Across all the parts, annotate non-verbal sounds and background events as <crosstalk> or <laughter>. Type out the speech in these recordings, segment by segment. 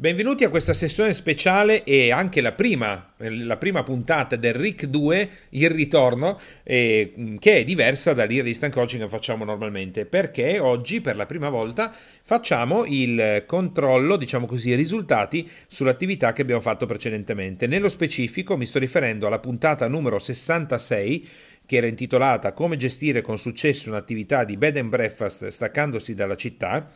Benvenuti a questa sessione speciale e anche la prima, la prima puntata del RIC 2, il ritorno, eh, che è diversa dall'Instant Coaching che facciamo normalmente, perché oggi per la prima volta facciamo il controllo, diciamo così, i risultati sull'attività che abbiamo fatto precedentemente. Nello specifico mi sto riferendo alla puntata numero 66 che era intitolata Come gestire con successo un'attività di bed and breakfast staccandosi dalla città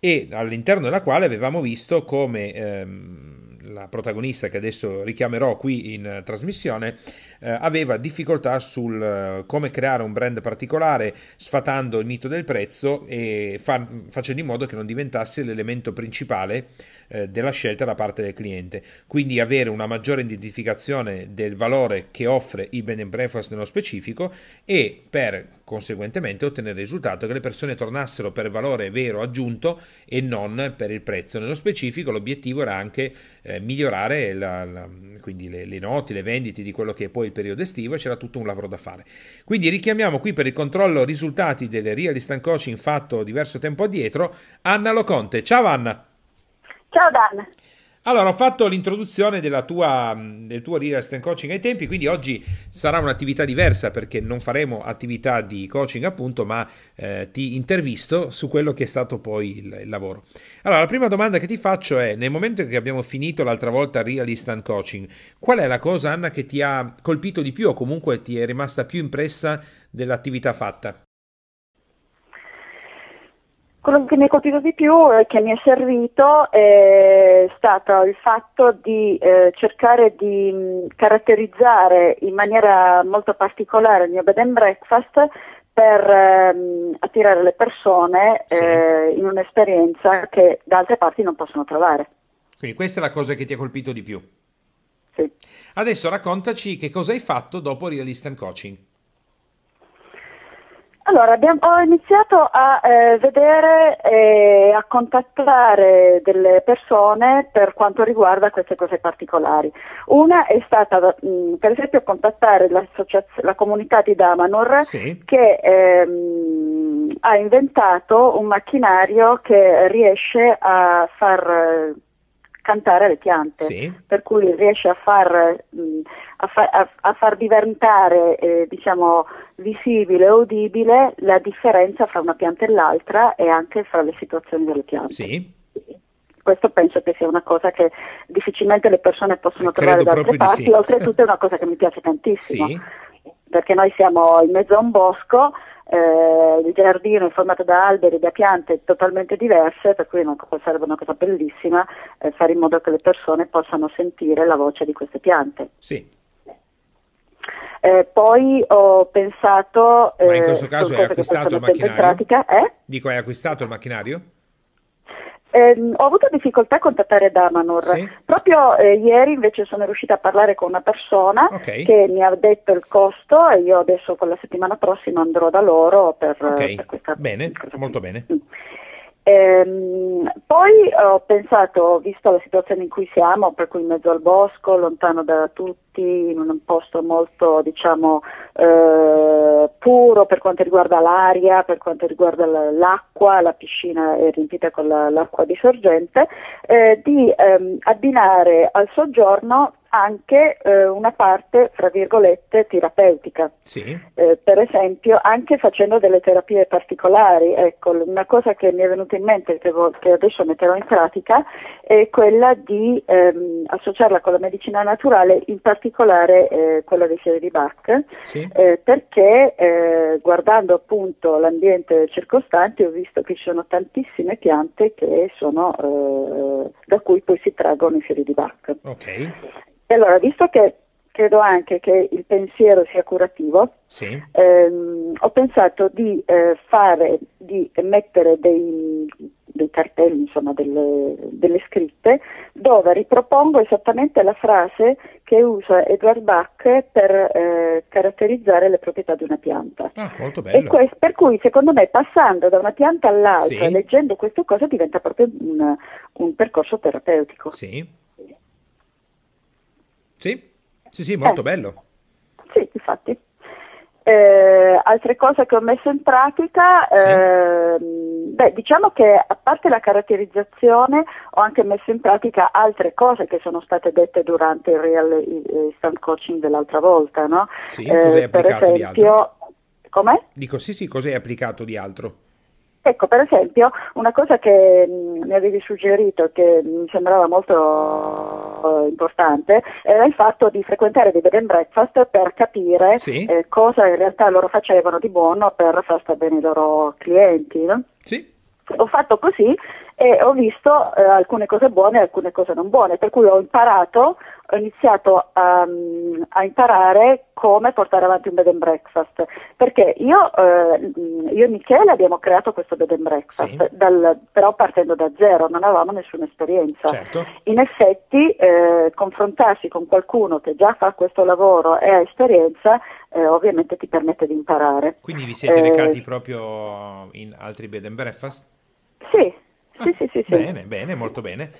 e all'interno della quale avevamo visto come ehm, la protagonista che adesso richiamerò qui in uh, trasmissione eh, aveva difficoltà sul uh, come creare un brand particolare sfatando il mito del prezzo e fa- facendo in modo che non diventasse l'elemento principale eh, della scelta da parte del cliente. Quindi avere una maggiore identificazione del valore che offre il bed and breakfast nello specifico e per conseguentemente ottenere il risultato che le persone tornassero per valore vero aggiunto e non per il prezzo. Nello specifico l'obiettivo era anche eh, migliorare la, la, quindi le, le noti, le vendite di quello che è poi il periodo estivo e c'era tutto un lavoro da fare. Quindi richiamiamo qui per il controllo risultati delle Real Instant Coaching fatto diverso tempo addietro Anna Loconte. Ciao Anna! Ciao Dan. Allora, ho fatto l'introduzione tua, del tuo Real Estate Coaching ai tempi, quindi oggi sarà un'attività diversa perché non faremo attività di coaching appunto, ma eh, ti intervisto su quello che è stato poi il, il, lavoro. Allora, la prima domanda che ti faccio è, nel momento che abbiamo finito l'altra volta Real Instant Coaching, qual è la cosa, Anna, che ti ha colpito di più o comunque ti è rimasta più impressa dell'attività fatta? Quello che mi ha colpito di più e che mi è servito è stato il fatto di eh, cercare di mh, caratterizzare in maniera molto particolare il mio bed and breakfast per ehm, attirare le persone sì. eh, in un'esperienza che da altre parti non possono trovare. Quindi questa è la cosa che ti ha colpito di più. Sì. Adesso raccontaci che cosa hai fatto dopo Real Instant Coaching. Allora, abbiamo, ho iniziato a eh, vedere e a contattare delle persone per quanto riguarda queste cose particolari. Una è stata, mh, mm, per esempio, contattare la comunità di Damanur sì. che ehm, ha inventato un macchinario che riesce a far cantare le piante, sì. per cui riesce a far, a far, a, a far diventare eh, diciamo, visibile e udibile la differenza fra una pianta e l'altra e anche fra le situazioni delle piante. Sì. Questo penso che sia una cosa che difficilmente le persone possono Credo trovare da altre parti, sì. oltretutto è una cosa che mi piace tantissimo, perché noi siamo in mezzo a un bosco eh, il giardino è formato da alberi, da piante totalmente diverse, per cui sarebbe una cosa bellissima eh, fare in modo che le persone possano sentire la voce di queste piante. Sì. Eh, poi ho pensato... Ma in questo caso hai acquistato il macchinario? Pratica, eh? Dico, hai acquistato il macchinario? Eh, ho avuto difficoltà a contattare Damanor. Sì. Proprio eh, ieri invece sono riuscita a parlare con una persona okay. che mi ha detto il costo e io adesso con la settimana prossima andrò da loro per, okay. per questa Bene, molto bene. Mm. Ehm, poi ho pensato, visto la situazione in cui siamo, per cui in mezzo al bosco, lontano da tutti, in un posto molto diciamo eh, puro per quanto riguarda l'aria, per quanto riguarda l'acqua, la piscina è riempita con la, l'acqua di sorgente, eh, di ehm, abbinare al soggiorno anche eh, una parte, fra virgolette, terapeutica. Sì. Eh, per esempio, anche facendo delle terapie particolari. Ecco, una cosa che mi è venuta in mente, che, che adesso metterò in pratica, è quella di ehm, associarla con la medicina naturale, in particolare eh, quella dei fiori di Bach, sì. Eh, perché eh, guardando appunto l'ambiente circostante ho visto che ci sono tantissime piante sono, eh, da cui poi si traggono i fiori di Bach. Okay. E allora, visto che credo anche che il pensiero sia curativo, sì. ehm, ho pensato di eh, fare, di mettere dei, dei cartelli, insomma delle, delle, scritte, dove ripropongo esattamente la frase che usa Edward Bach per eh, caratterizzare le proprietà di una pianta. Ah, molto bello. Questo, per cui secondo me passando da una pianta all'altra, sì. leggendo queste cose, diventa proprio un, un percorso terapeutico. Sì. Sì, sì, sì molto eh. bello. Sì, infatti. Eh, altre cose che ho messo in pratica, sì. eh, beh, diciamo che a parte la caratterizzazione ho anche messo in pratica altre cose che sono state dette durante il real instant coaching dell'altra volta, no? Sì, eh, per esempio, come? Dico sì, sì, cos'hai applicato di altro? Ecco, per esempio, una cosa che mh, mi avevi suggerito che mi sembrava molto importante era il fatto di frequentare dei bed and breakfast per capire sì. eh, cosa in realtà loro facevano di buono per far stare bene i loro clienti. No? Sì. Ho fatto così e ho visto eh, alcune cose buone e alcune cose non buone, per cui ho imparato, ho iniziato a, a imparare come portare avanti un bed and breakfast, perché io, eh, io e Michele abbiamo creato questo bed and breakfast, sì. dal, però partendo da zero, non avevamo nessuna esperienza. Certo. In effetti eh, confrontarsi con qualcuno che già fa questo lavoro e ha esperienza, eh, ovviamente ti permette di imparare. Quindi vi siete recati eh, proprio in altri bed and breakfast? Sì, sì, sì, sì, sì. Bene, bene, molto bene.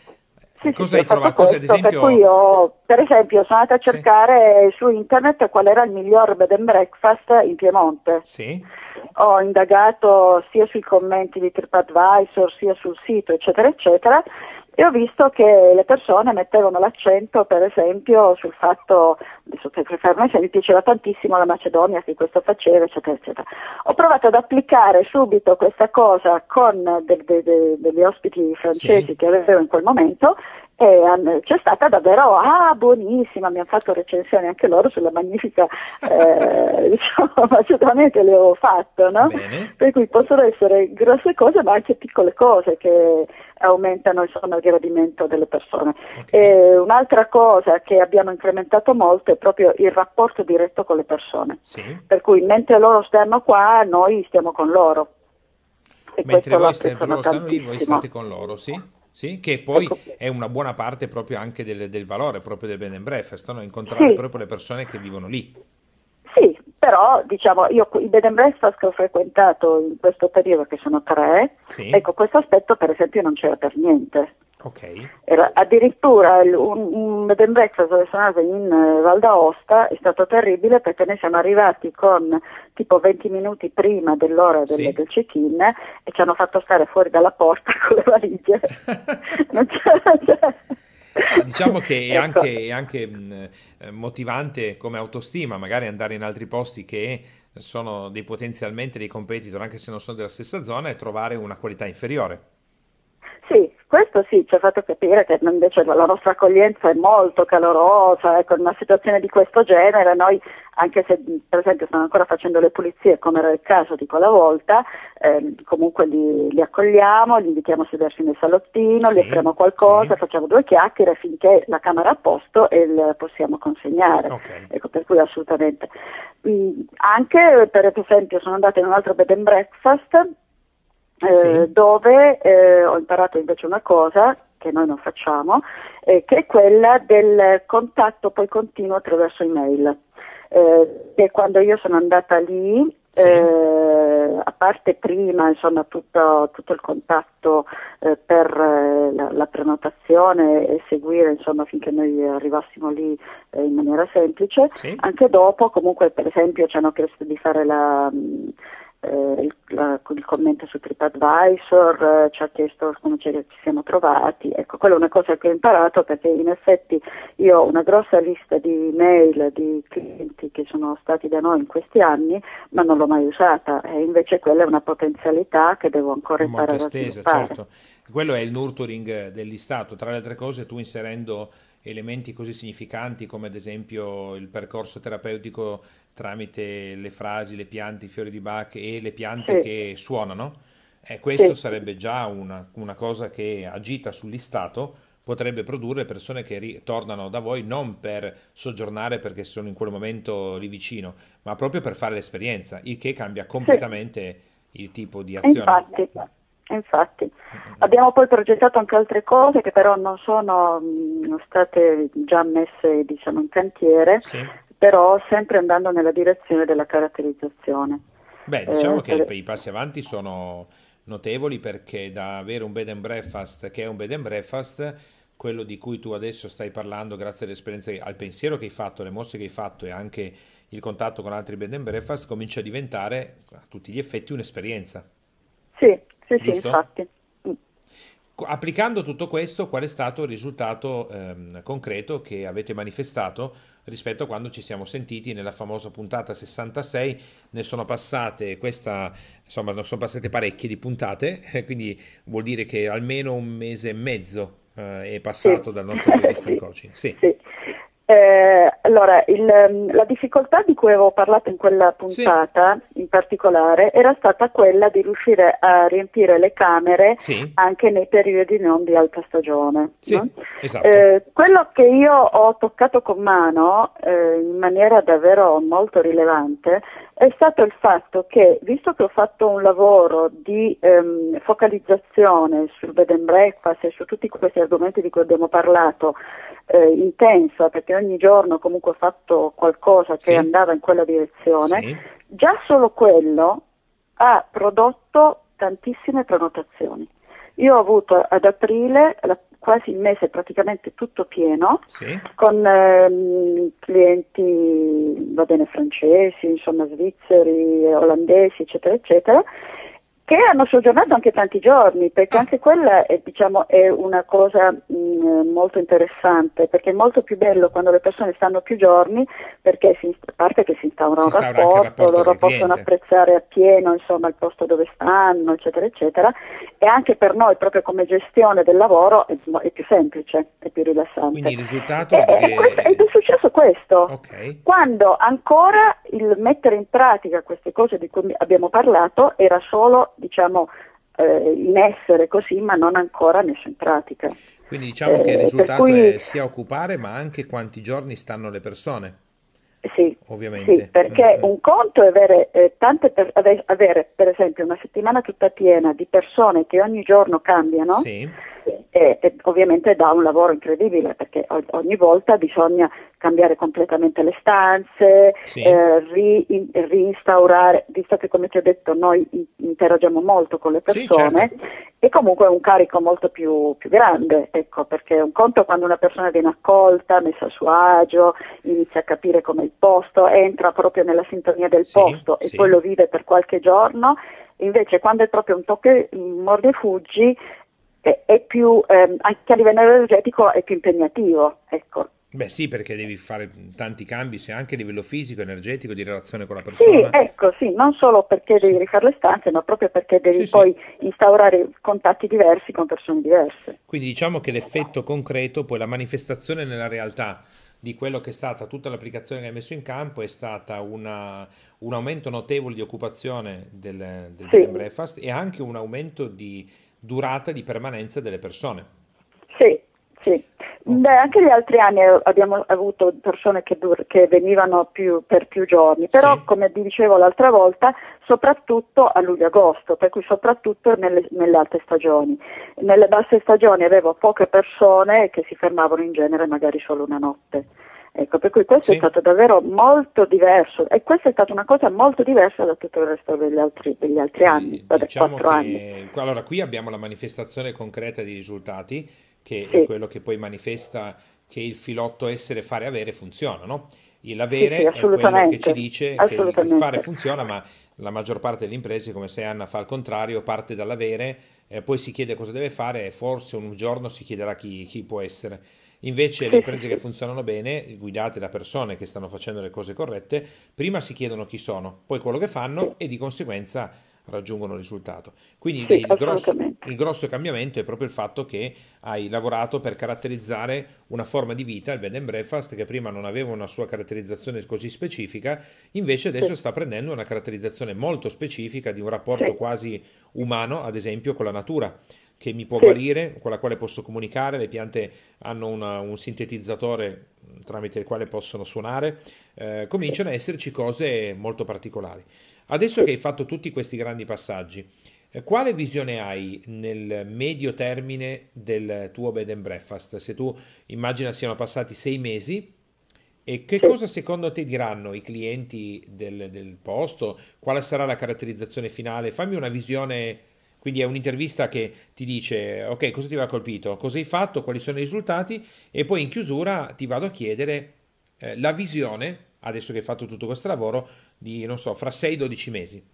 Sì, cosa sì, hai trovato? Questo, ad esempio... Per cui io, per esempio, sono andata a cercare su internet qual era il miglior bed and breakfast in Piemonte. Sì. Ho indagato sia sui commenti di TripAdvisor, sia sul sito, eccetera, eccetera, e ho visto che le persone mettevano l'accento, per esempio, sul fatto, per farmi mi piaceva tantissimo la Macedonia che questo faceva, eccetera, eccetera. Ho provato ad applicare subito questa cosa con de, de, de, degli ospiti francesi Sì. che avevo in quel momento e han- c'è stata davvero, ah, buonissima, mi hanno fatto recensioni anche loro sulla magnifica <laughs> eh, diciamo, Macedonia che le ho fatto, no? Bene. Per cui possono essere grosse cose ma anche piccole cose che aumentano insomma, il gradimento delle persone. Ok. E un'altra cosa che abbiamo incrementato molto è proprio il rapporto diretto con le persone. Sì. Per cui mentre loro stanno qua, noi stiamo con loro. E Mentre voi stanno lì, voi state con loro, sì? Sì, che poi Ecco. è una buona parte proprio anche del, del valore proprio del bed and breakfast, no? incontrare Sì. proprio le persone che vivono lì. Però diciamo io i bed and breakfast che ho frequentato in questo periodo, che sono tre, Sì. ecco questo aspetto per esempio non c'era per niente. Ok. Era addirittura il- un, un bed and breakfast dove sono andata in eh, Val d'Aosta è stato terribile perché noi siamo arrivati con tipo 20 minuti prima dell'ora del, Sì. del check-in e ci hanno fatto stare fuori dalla porta <laughs> con le valigie. <laughs> Non c'era- c'era- Ma Diciamo che è Ecco. anche, è anche, mh, eh, motivante come autostima, magari andare in altri posti che sono dei potenzialmente dei competitor, anche se non sono della stessa zona, e trovare una qualità inferiore. Questo sì, ci ha fatto capire che invece la nostra accoglienza è molto calorosa, ecco, in una situazione di questo genere noi, anche se per esempio stanno ancora facendo le pulizie come era il caso di quella volta, ehm, comunque li, li accogliamo, li invitiamo a sedersi nel salottino, Sì, gli offriamo qualcosa, sì. facciamo due chiacchiere finché la camera è a posto e il possiamo consegnare. Ok. Ecco, per cui assolutamente. Mm, anche per esempio sono andata in un altro bed and breakfast eh, Sì. dove eh, ho imparato invece una cosa che noi non facciamo, eh, che è quella del contatto poi continuo attraverso email. Eh, che quando io sono andata lì, Sì. eh, a parte prima insomma tutto, tutto il contatto eh, per eh, la, la prenotazione e seguire insomma finché noi arrivassimo lì eh, in maniera semplice, Sì. anche dopo comunque per esempio ci hanno chiesto di fare la, mh, eh, il, la- il commento su TripAdvisor, eh, ci ha chiesto come ci, ci siamo trovati, ecco quella è una cosa che ho imparato perché in effetti io ho una grossa lista di mail di clienti che sono stati da noi in questi anni ma non l'ho mai usata e invece quella è una potenzialità che devo ancora imparare a estesa, sviluppare. certo. Quello è il nurturing dell'istato, tra le altre cose tu inserendo elementi così significanti come ad esempio il percorso terapeutico tramite le frasi, le piante, i fiori di Bach e le piante Sì. che suonano, eh, questo Sì. sarebbe già una, una cosa che agita sull'istato, potrebbe produrre persone che ri- tornano da voi non per soggiornare perché sono in quel momento lì vicino, ma proprio per fare l'esperienza, il che cambia completamente il tipo di azione. infatti, infatti. Abbiamo poi progettato anche altre cose che però non sono mh, state già messe diciamo, in cantiere, sì. però sempre andando nella direzione della caratterizzazione. Beh, diciamo eh, che per... i passi avanti sono notevoli perché da avere un bed and breakfast che è un bed and breakfast quello di cui tu adesso stai parlando grazie all'esperienza, al pensiero che hai fatto, alle mosse che hai fatto e anche il contatto con altri bed and breakfast comincia a diventare a tutti gli effetti un'esperienza. Sì, sì, infatti. Applicando tutto questo, qual è stato il risultato ehm, concreto che avete manifestato rispetto a quando ci siamo sentiti nella famosa puntata 66? Ne sono passate, questa, insomma, ne sono passate parecchie di puntate, <laughs> quindi vuol dire che almeno un mese e mezzo eh, è passato sì. dal nostro punto di vista <laughs> coaching. Sì. sì. Eh, allora, il, ehm, la difficoltà di cui avevo parlato in quella puntata sì. in particolare era stata quella di riuscire a riempire le camere sì. anche nei periodi non di alta stagione. Sì, no? esatto. eh, quello che io ho toccato con mano eh, in maniera davvero molto rilevante è stato il fatto che, visto che ho fatto un lavoro di ehm, focalizzazione sul bed and breakfast e su tutti questi argomenti di cui abbiamo parlato, eh, intensa, perché ogni giorno comunque ho fatto qualcosa che sì. andava in quella direzione, sì. già solo quello ha prodotto tantissime prenotazioni. Io ho avuto ad aprile la quasi il mese praticamente tutto pieno, sì. con ehm, clienti, va bene, francesi, insomma, svizzeri, olandesi, eccetera, eccetera, che hanno soggiornato anche tanti giorni, perché ah. anche quella è, diciamo, è una cosa mh, molto interessante, perché è molto più bello quando le persone stanno più giorni, perché si, a parte che si instaura un rapporto, rapporto, loro possono apprezzare appieno insomma, il posto dove stanno, eccetera, eccetera, e anche per noi, proprio come gestione del lavoro, è, è più semplice, è più rilassante. Quindi il risultato è, è, questo, è successo questo, okay. quando ancora il mettere in pratica queste cose di cui abbiamo parlato era solo diciamo, eh, in essere così, ma non ancora messo in pratica. Quindi diciamo che il eh, risultato cui... è sia occupare, ma anche quanti giorni stanno le persone. Sì, ovviamente. Sì, perché mm. un conto è avere, eh, per, avere, per esempio una settimana tutta piena di persone che ogni giorno cambiano. Sì e, e ovviamente dà un lavoro incredibile perché ogni volta bisogna cambiare completamente le stanze, sì. eh, ri, in, reinstaurare, visto che come ti ho detto noi interagiamo molto con le persone, sì, certo. e comunque è un carico molto più, più grande, ecco, perché è un conto quando una persona viene accolta, messa a suo agio, inizia a capire come il posto, entra proprio nella sintonia del sì, posto e poi lo vive per qualche giorno, invece quando è proprio un tocco mordi e fuggi è, più, ehm, anche a livello energetico è più impegnativo. Ecco. Beh sì, perché devi fare tanti cambi, sia anche a livello fisico, energetico, di relazione con la persona. Sì, ecco, sì, non solo perché devi rifare le stanze, ma proprio perché devi sì, poi sì. instaurare contatti diversi con persone diverse. Quindi diciamo che l'effetto concreto, poi la manifestazione nella realtà di quello che è stata tutta l'applicazione che hai messo in campo è stata una, un aumento notevole di occupazione del, del breakfast e anche un aumento di durata di permanenza delle persone. Sì, sì. Beh, anche gli altri anni abbiamo avuto persone che, dur- che venivano più, per più giorni, però sì. come vi dicevo l'altra volta, soprattutto a luglio-agosto, per cui soprattutto nelle, nelle, alte stagioni. Nelle basse stagioni avevo poche persone che si fermavano in genere magari solo una notte. Ecco, per cui questo sì. è stato davvero molto diverso e questa è stata una cosa molto diversa da tutto il resto degli altri, degli altri anni, da diciamo quattro anni. Allora, qui abbiamo la manifestazione concreta di risultati, che sì. è quello che poi manifesta che il filotto essere, fare, avere funziona, no? L'avere sì, sì, è quello che ci dice che il fare funziona, ma la maggior parte delle imprese, come se Anna fa al contrario, parte dall'avere, eh, poi si chiede cosa deve fare e forse un giorno si chiederà chi, chi può essere. Invece le imprese che funzionano bene, guidate da persone che stanno facendo le cose corrette, prima si chiedono chi sono, poi quello che fanno e di conseguenza raggiungono il risultato. Quindi sì, il, grosso, il, grosso, cambiamento è proprio il fatto che hai lavorato per caratterizzare una forma di vita, il bed and breakfast, che prima non aveva una sua caratterizzazione così specifica, invece adesso sì. sta prendendo una caratterizzazione molto specifica di un rapporto sì. quasi umano, ad esempio, con la natura che mi può sì. guarire, con la quale posso comunicare, le piante hanno una, un sintetizzatore tramite il quale possono suonare, eh, cominciano a esserci cose molto particolari. Adesso che hai fatto tutti questi grandi passaggi, Eh, quale visione hai nel medio termine del tuo bed and breakfast? Se tu immagina siano passati sei mesi, e che cosa secondo te diranno i clienti del, del, posto? Quale sarà la caratterizzazione finale? Fammi una visione, quindi è un'intervista che ti dice, ok, cosa ti aveva colpito, cosa hai fatto, quali sono i risultati? E poi in chiusura ti vado a chiedere eh, la visione, adesso che hai fatto tutto questo lavoro, di, non so, fra 6-12 mesi.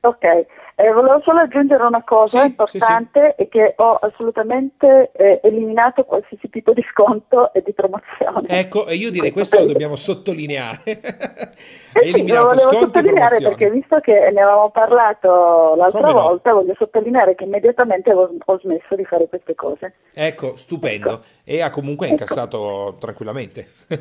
Ok, eh, volevo solo aggiungere una cosa sì, importante sì, sì. e che ho assolutamente eh, eliminato qualsiasi tipo di sconto e di promozione. Ecco, e io direi questo lo dobbiamo sottolineare. <laughs> Eh sì, lo volevo sottolineare perché visto che ne avevamo parlato l'altra no? volta, voglio sottolineare che immediatamente ho, ho, smesso di fare queste cose. Ecco, stupendo. Ecco. E ha comunque ecco. incassato tranquillamente. <laughs> sì,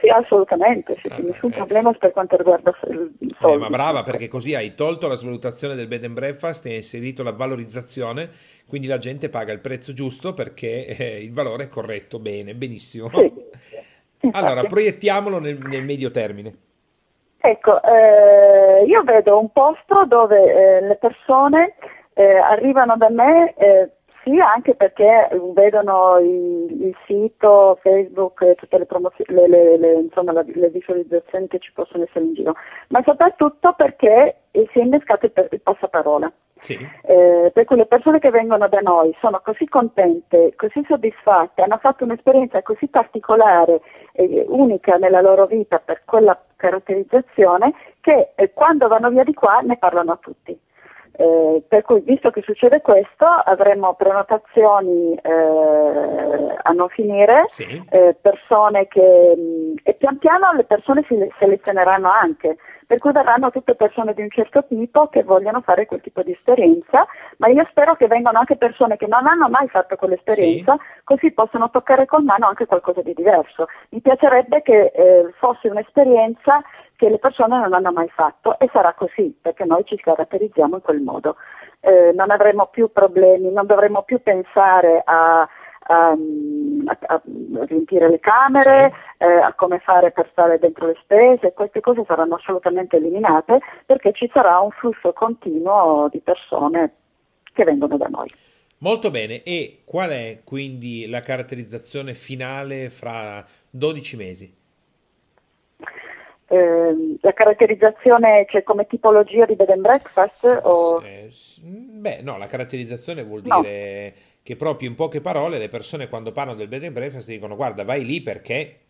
sì, assolutamente, sì, ah, nessun eh. problema per quanto riguarda il soldi. Eh, ma brava, perché così hai tolto la svalutazione del bed and breakfast e hai inserito la valorizzazione, quindi la gente paga il prezzo giusto perché eh, il valore è corretto, bene, benissimo. Sì. Allora, proiettiamolo nel, nel medio termine. Ecco, eh, io vedo un posto dove eh, le persone eh, arrivano da me eh, sì, anche perché vedono il, il sito, Facebook, e tutte le, promozioni, le, le, le, insomma, la, le, visualizzazioni che ci possono essere in giro, ma soprattutto perché si è innescato il, il passaparola. Sì. Eh, per cui le persone che vengono da noi sono così contente, così soddisfatte, hanno fatto un'esperienza così particolare e unica nella loro vita per quella caratterizzazione che eh, quando vanno via di qua ne parlano a tutti. Eh, per cui, visto che succede questo, avremo prenotazioni eh, a non finire, sì. eh, persone che, mh, e pian piano le persone si selezioneranno anche, per cui verranno tutte persone di un certo tipo che vogliono fare quel tipo di esperienza, ma io spero che vengano anche persone che non hanno mai fatto quell'esperienza, sì. così possono toccare con mano anche qualcosa di diverso. Mi piacerebbe che eh, fosse un'esperienza che le persone non hanno mai fatto e sarà così perché noi ci caratterizziamo in quel modo. Eh, non avremo più problemi, non dovremo più pensare a, a, a, a riempire le camere, eh, a come fare per stare dentro le spese, queste cose saranno assolutamente eliminate perché ci sarà un flusso continuo di persone che vengono da noi. Molto bene, e qual è quindi la caratterizzazione finale fra 12 mesi? Eh, la caratterizzazione c'è come tipologia di bed and breakfast? O... Eh, beh, no, la caratterizzazione vuol dire no. che proprio in poche parole le persone quando parlano del bed and breakfast dicono guarda vai lì perché...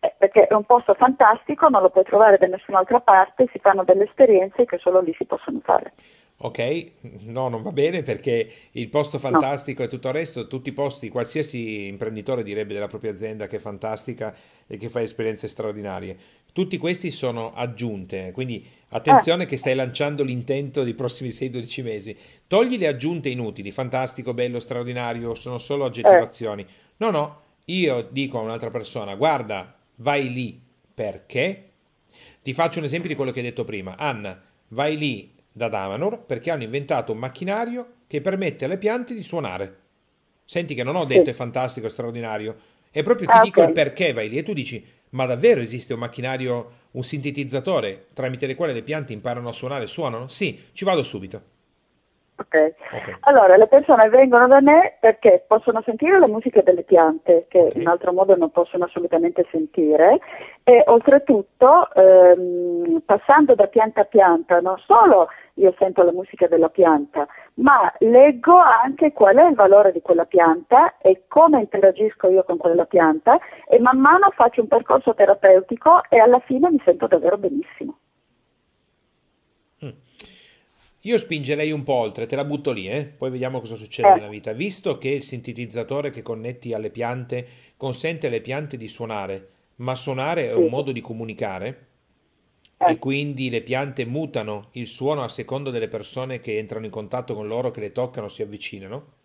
Eh, perché è un posto fantastico, non lo puoi trovare da nessun'altra parte, si fanno delle esperienze che solo lì si possono fare. Ok, no, non va bene perché il posto fantastico no. e tutto il resto, tutti i posti, qualsiasi imprenditore direbbe della propria azienda che è fantastica e che fa esperienze straordinarie. Tutti questi sono aggiunte, quindi attenzione ah. che stai lanciando l'intento dei prossimi 6-12 mesi. Togli le aggiunte inutili, fantastico, bello, straordinario, sono solo aggettivazioni. Eh. No, no, io dico a un'altra persona, guarda, vai lì perché? Ti faccio un esempio di quello che hai detto prima. Anna, vai lì da Damanor perché hanno inventato un macchinario che permette alle piante di suonare. Senti che non ho detto sì. è fantastico, straordinario, è proprio ti ah, dico okay. il perché vai lì e tu dici ma davvero esiste un macchinario, un sintetizzatore tramite il quale le piante imparano a suonare suonano? Sì, ci vado subito. Okay. ok. Allora, le persone vengono da me perché possono sentire la musica delle piante, che okay. in altro modo non possono assolutamente sentire, e oltretutto, ehm, passando da pianta a pianta, non solo io sento la musica della pianta, ma leggo anche qual è il valore di quella pianta e come interagisco io con quella pianta e man mano faccio un percorso terapeutico e alla fine mi sento davvero benissimo. Mm. Io spingerei un po' oltre, te la butto lì, eh? poi vediamo cosa succede eh. nella vita. Visto che il sintetizzatore che connetti alle piante consente alle piante di suonare, ma suonare è un modo di comunicare, e eh. quindi le piante mutano il suono a seconda delle persone che entrano in contatto con loro, che le toccano, si avvicinano.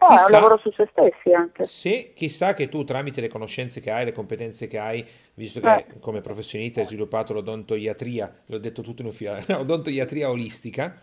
Oh, chissà, è un lavoro su se stessi anche. Sì, chissà che tu tramite le conoscenze che hai, le competenze che hai, visto che eh. come professionista hai sviluppato l'odontoiatria, l'ho detto tutto in un filo, l'odontoiatria <laughs> olistica,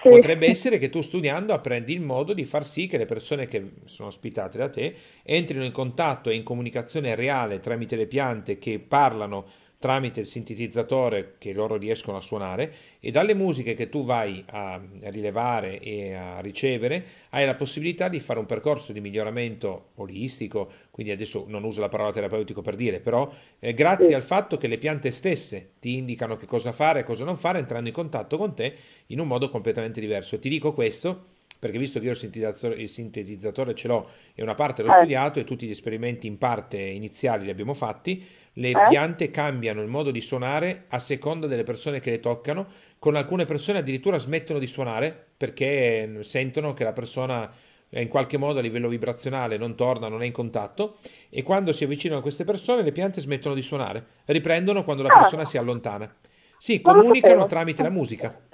sì. potrebbe essere che tu studiando apprendi il modo di far sì che le persone che sono ospitate da te entrino in contatto e in comunicazione reale tramite le piante che parlano tramite il sintetizzatore che loro riescono a suonare e dalle musiche che tu vai a rilevare e a ricevere hai la possibilità di fare un percorso di miglioramento olistico, quindi adesso non uso la parola terapeutico per dire, però eh, grazie al fatto che le piante stesse ti indicano che cosa fare e cosa non fare entrando in contatto con te in un modo completamente diverso. Ti dico questo perché visto che io il sintetizzatore, ce l'ho e una parte l'ho eh. studiato e tutti gli esperimenti in parte iniziali li abbiamo fatti, le eh. piante cambiano il modo di suonare a seconda delle persone che le toccano, con alcune persone addirittura smettono di suonare perché sentono che la persona in qualche modo a livello vibrazionale non torna, non è in contatto e quando si avvicinano a queste persone le piante smettono di suonare, riprendono quando la ah. persona si allontana. Si comunicano tramite la musica.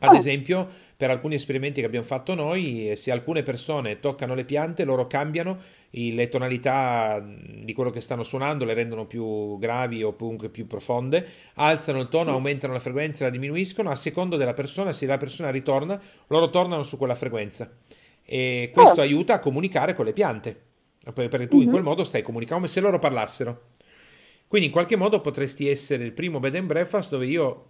Ad oh. esempio, per alcuni esperimenti che abbiamo fatto noi, se alcune persone toccano le piante, loro cambiano le tonalità di quello che stanno suonando, le rendono più gravi o comunque più profonde, alzano il tono, aumentano la frequenza, la diminuiscono, a seconda della persona, se la persona ritorna, loro tornano su quella frequenza. E questo oh. aiuta a comunicare con le piante, perché tu mm-hmm. in quel modo stai comunicando come se loro parlassero. Quindi in qualche modo potresti essere il primo bed and breakfast dove io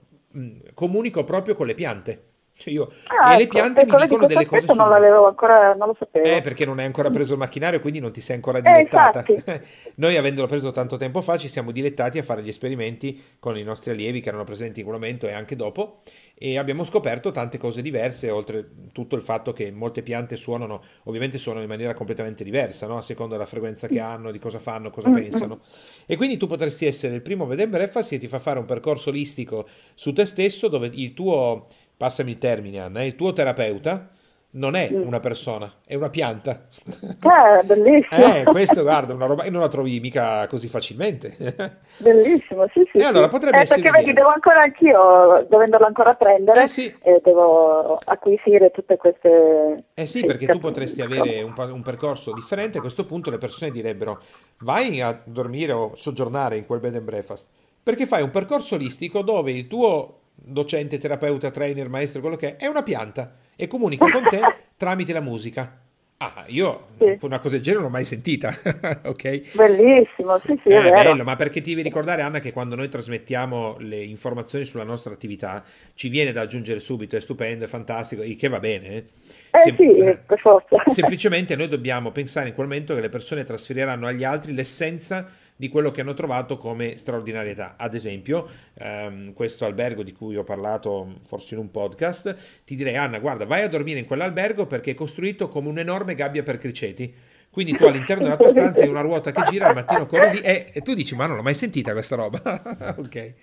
comunico proprio con le piante. Cioè io, ah, e ecco, le piante mi dicono delle cose su... non l'avevo ancora, non lo sapevo. Eh, perché non hai ancora preso il macchinario, quindi non ti sei ancora dilettata. Eh, <laughs> Noi, avendolo preso tanto tempo fa, ci siamo dilettati a fare gli esperimenti con i nostri allievi che erano presenti in quel momento e anche dopo, e abbiamo scoperto tante cose diverse, oltre tutto il fatto che molte piante suonano, ovviamente suonano in maniera completamente diversa, no? a seconda della frequenza che hanno, di cosa fanno, cosa mm-hmm. pensano. E quindi tu potresti essere il primo bed and breakfast che ti fa fare un percorso olistico su te stesso, dove il tuo passami il termine Anna, il tuo terapeuta non è una persona, è una pianta. Eh, bellissimo. Eh, questo guarda, una roba che non la trovi mica così facilmente. <laughs> Bellissimo, sì, sì. E allora potrebbe eh, essere... Perché vedi, devo ancora anch'io, dovendolo ancora prendere, eh, sì. eh, devo acquisire tutte queste... Eh sì, perché tu potresti avere un, un, percorso differente, a questo punto le persone direbbero vai a dormire o soggiornare in quel bed and breakfast, perché fai un percorso olistico dove il tuo docente, terapeuta, trainer, maestro, quello che è, è una pianta e comunica con te <laughs> tramite la musica. Ah, io sì. una cosa del genere non l'ho mai sentita, <laughs> ok? Bellissimo, sì, sì, è, è bello, ma perché ti devi ricordare, Anna, che quando noi trasmettiamo le informazioni sulla nostra attività, ci viene da aggiungere subito, è stupendo, è fantastico, il che va bene. Eh, eh Sem- sì, per forza. Semplicemente noi dobbiamo pensare in quel momento che le persone trasferiranno agli altri l'essenza di quello che hanno trovato come straordinarietà. Ad esempio, ehm, questo albergo di cui ho parlato forse in un podcast, ti direi Anna, guarda, vai a dormire in quell'albergo perché è costruito come un'enorme gabbia per criceti. Quindi tu all'interno della tua stanza hai una ruota che gira, al mattino corri lì e, e tu dici ma non l'ho mai sentita questa roba. <laughs> ok.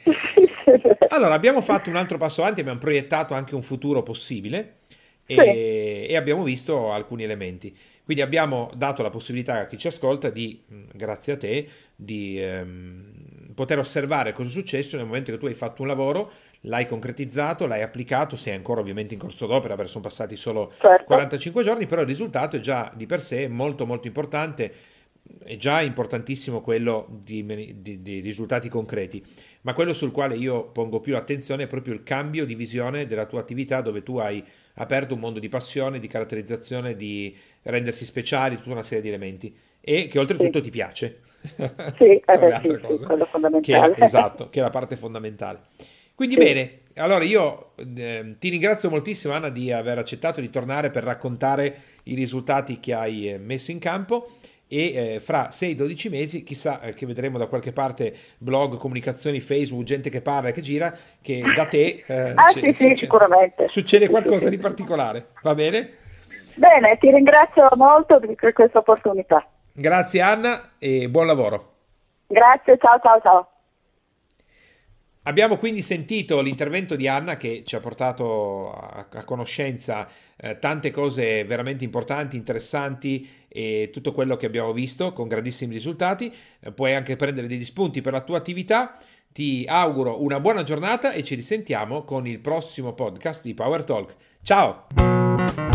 Allora abbiamo fatto un altro passo avanti, abbiamo proiettato anche un futuro possibile e, sì. e abbiamo visto alcuni elementi. Quindi abbiamo dato la possibilità a chi ci ascolta di, grazie a te, di ehm, poter osservare cosa è successo nel momento che tu hai fatto un lavoro, l'hai concretizzato, l'hai applicato, sei ancora ovviamente in corso d'opera perché sono passati solo certo. 45 giorni, però il risultato è già di per sé molto molto importante è già importantissimo quello di, di, di, risultati concreti, ma quello sul quale io pongo più attenzione è proprio il cambio di visione della tua attività dove tu hai aperto un mondo di passione, di caratterizzazione, di rendersi speciali, tutta una serie di elementi e che oltretutto sì. ti piace. Sì, eh, <laughs> sì, cose, sì fondamentale. Che, esatto, che è la parte fondamentale. Quindi sì. bene, allora io eh, ti ringrazio moltissimo Anna di aver accettato di tornare per raccontare i risultati che hai eh, messo in campo e eh, fra 6-12 mesi chissà eh, che vedremo da qualche parte blog, comunicazioni, Facebook, gente che parla e che gira, che da te eh, ah, sì, sì, sicuramente. succede qualcosa di particolare, va bene? Bene, ti ringrazio molto per questa opportunità. Grazie Anna e buon lavoro. Grazie, ciao ciao ciao. Abbiamo quindi sentito l'intervento di Anna che ci ha portato a, a conoscenza eh, tante cose veramente importanti, interessanti e tutto quello che abbiamo visto con grandissimi risultati. Eh, puoi anche prendere degli spunti per la tua attività. Ti auguro una buona giornata e ci risentiamo con il prossimo podcast di Power Talk. Ciao!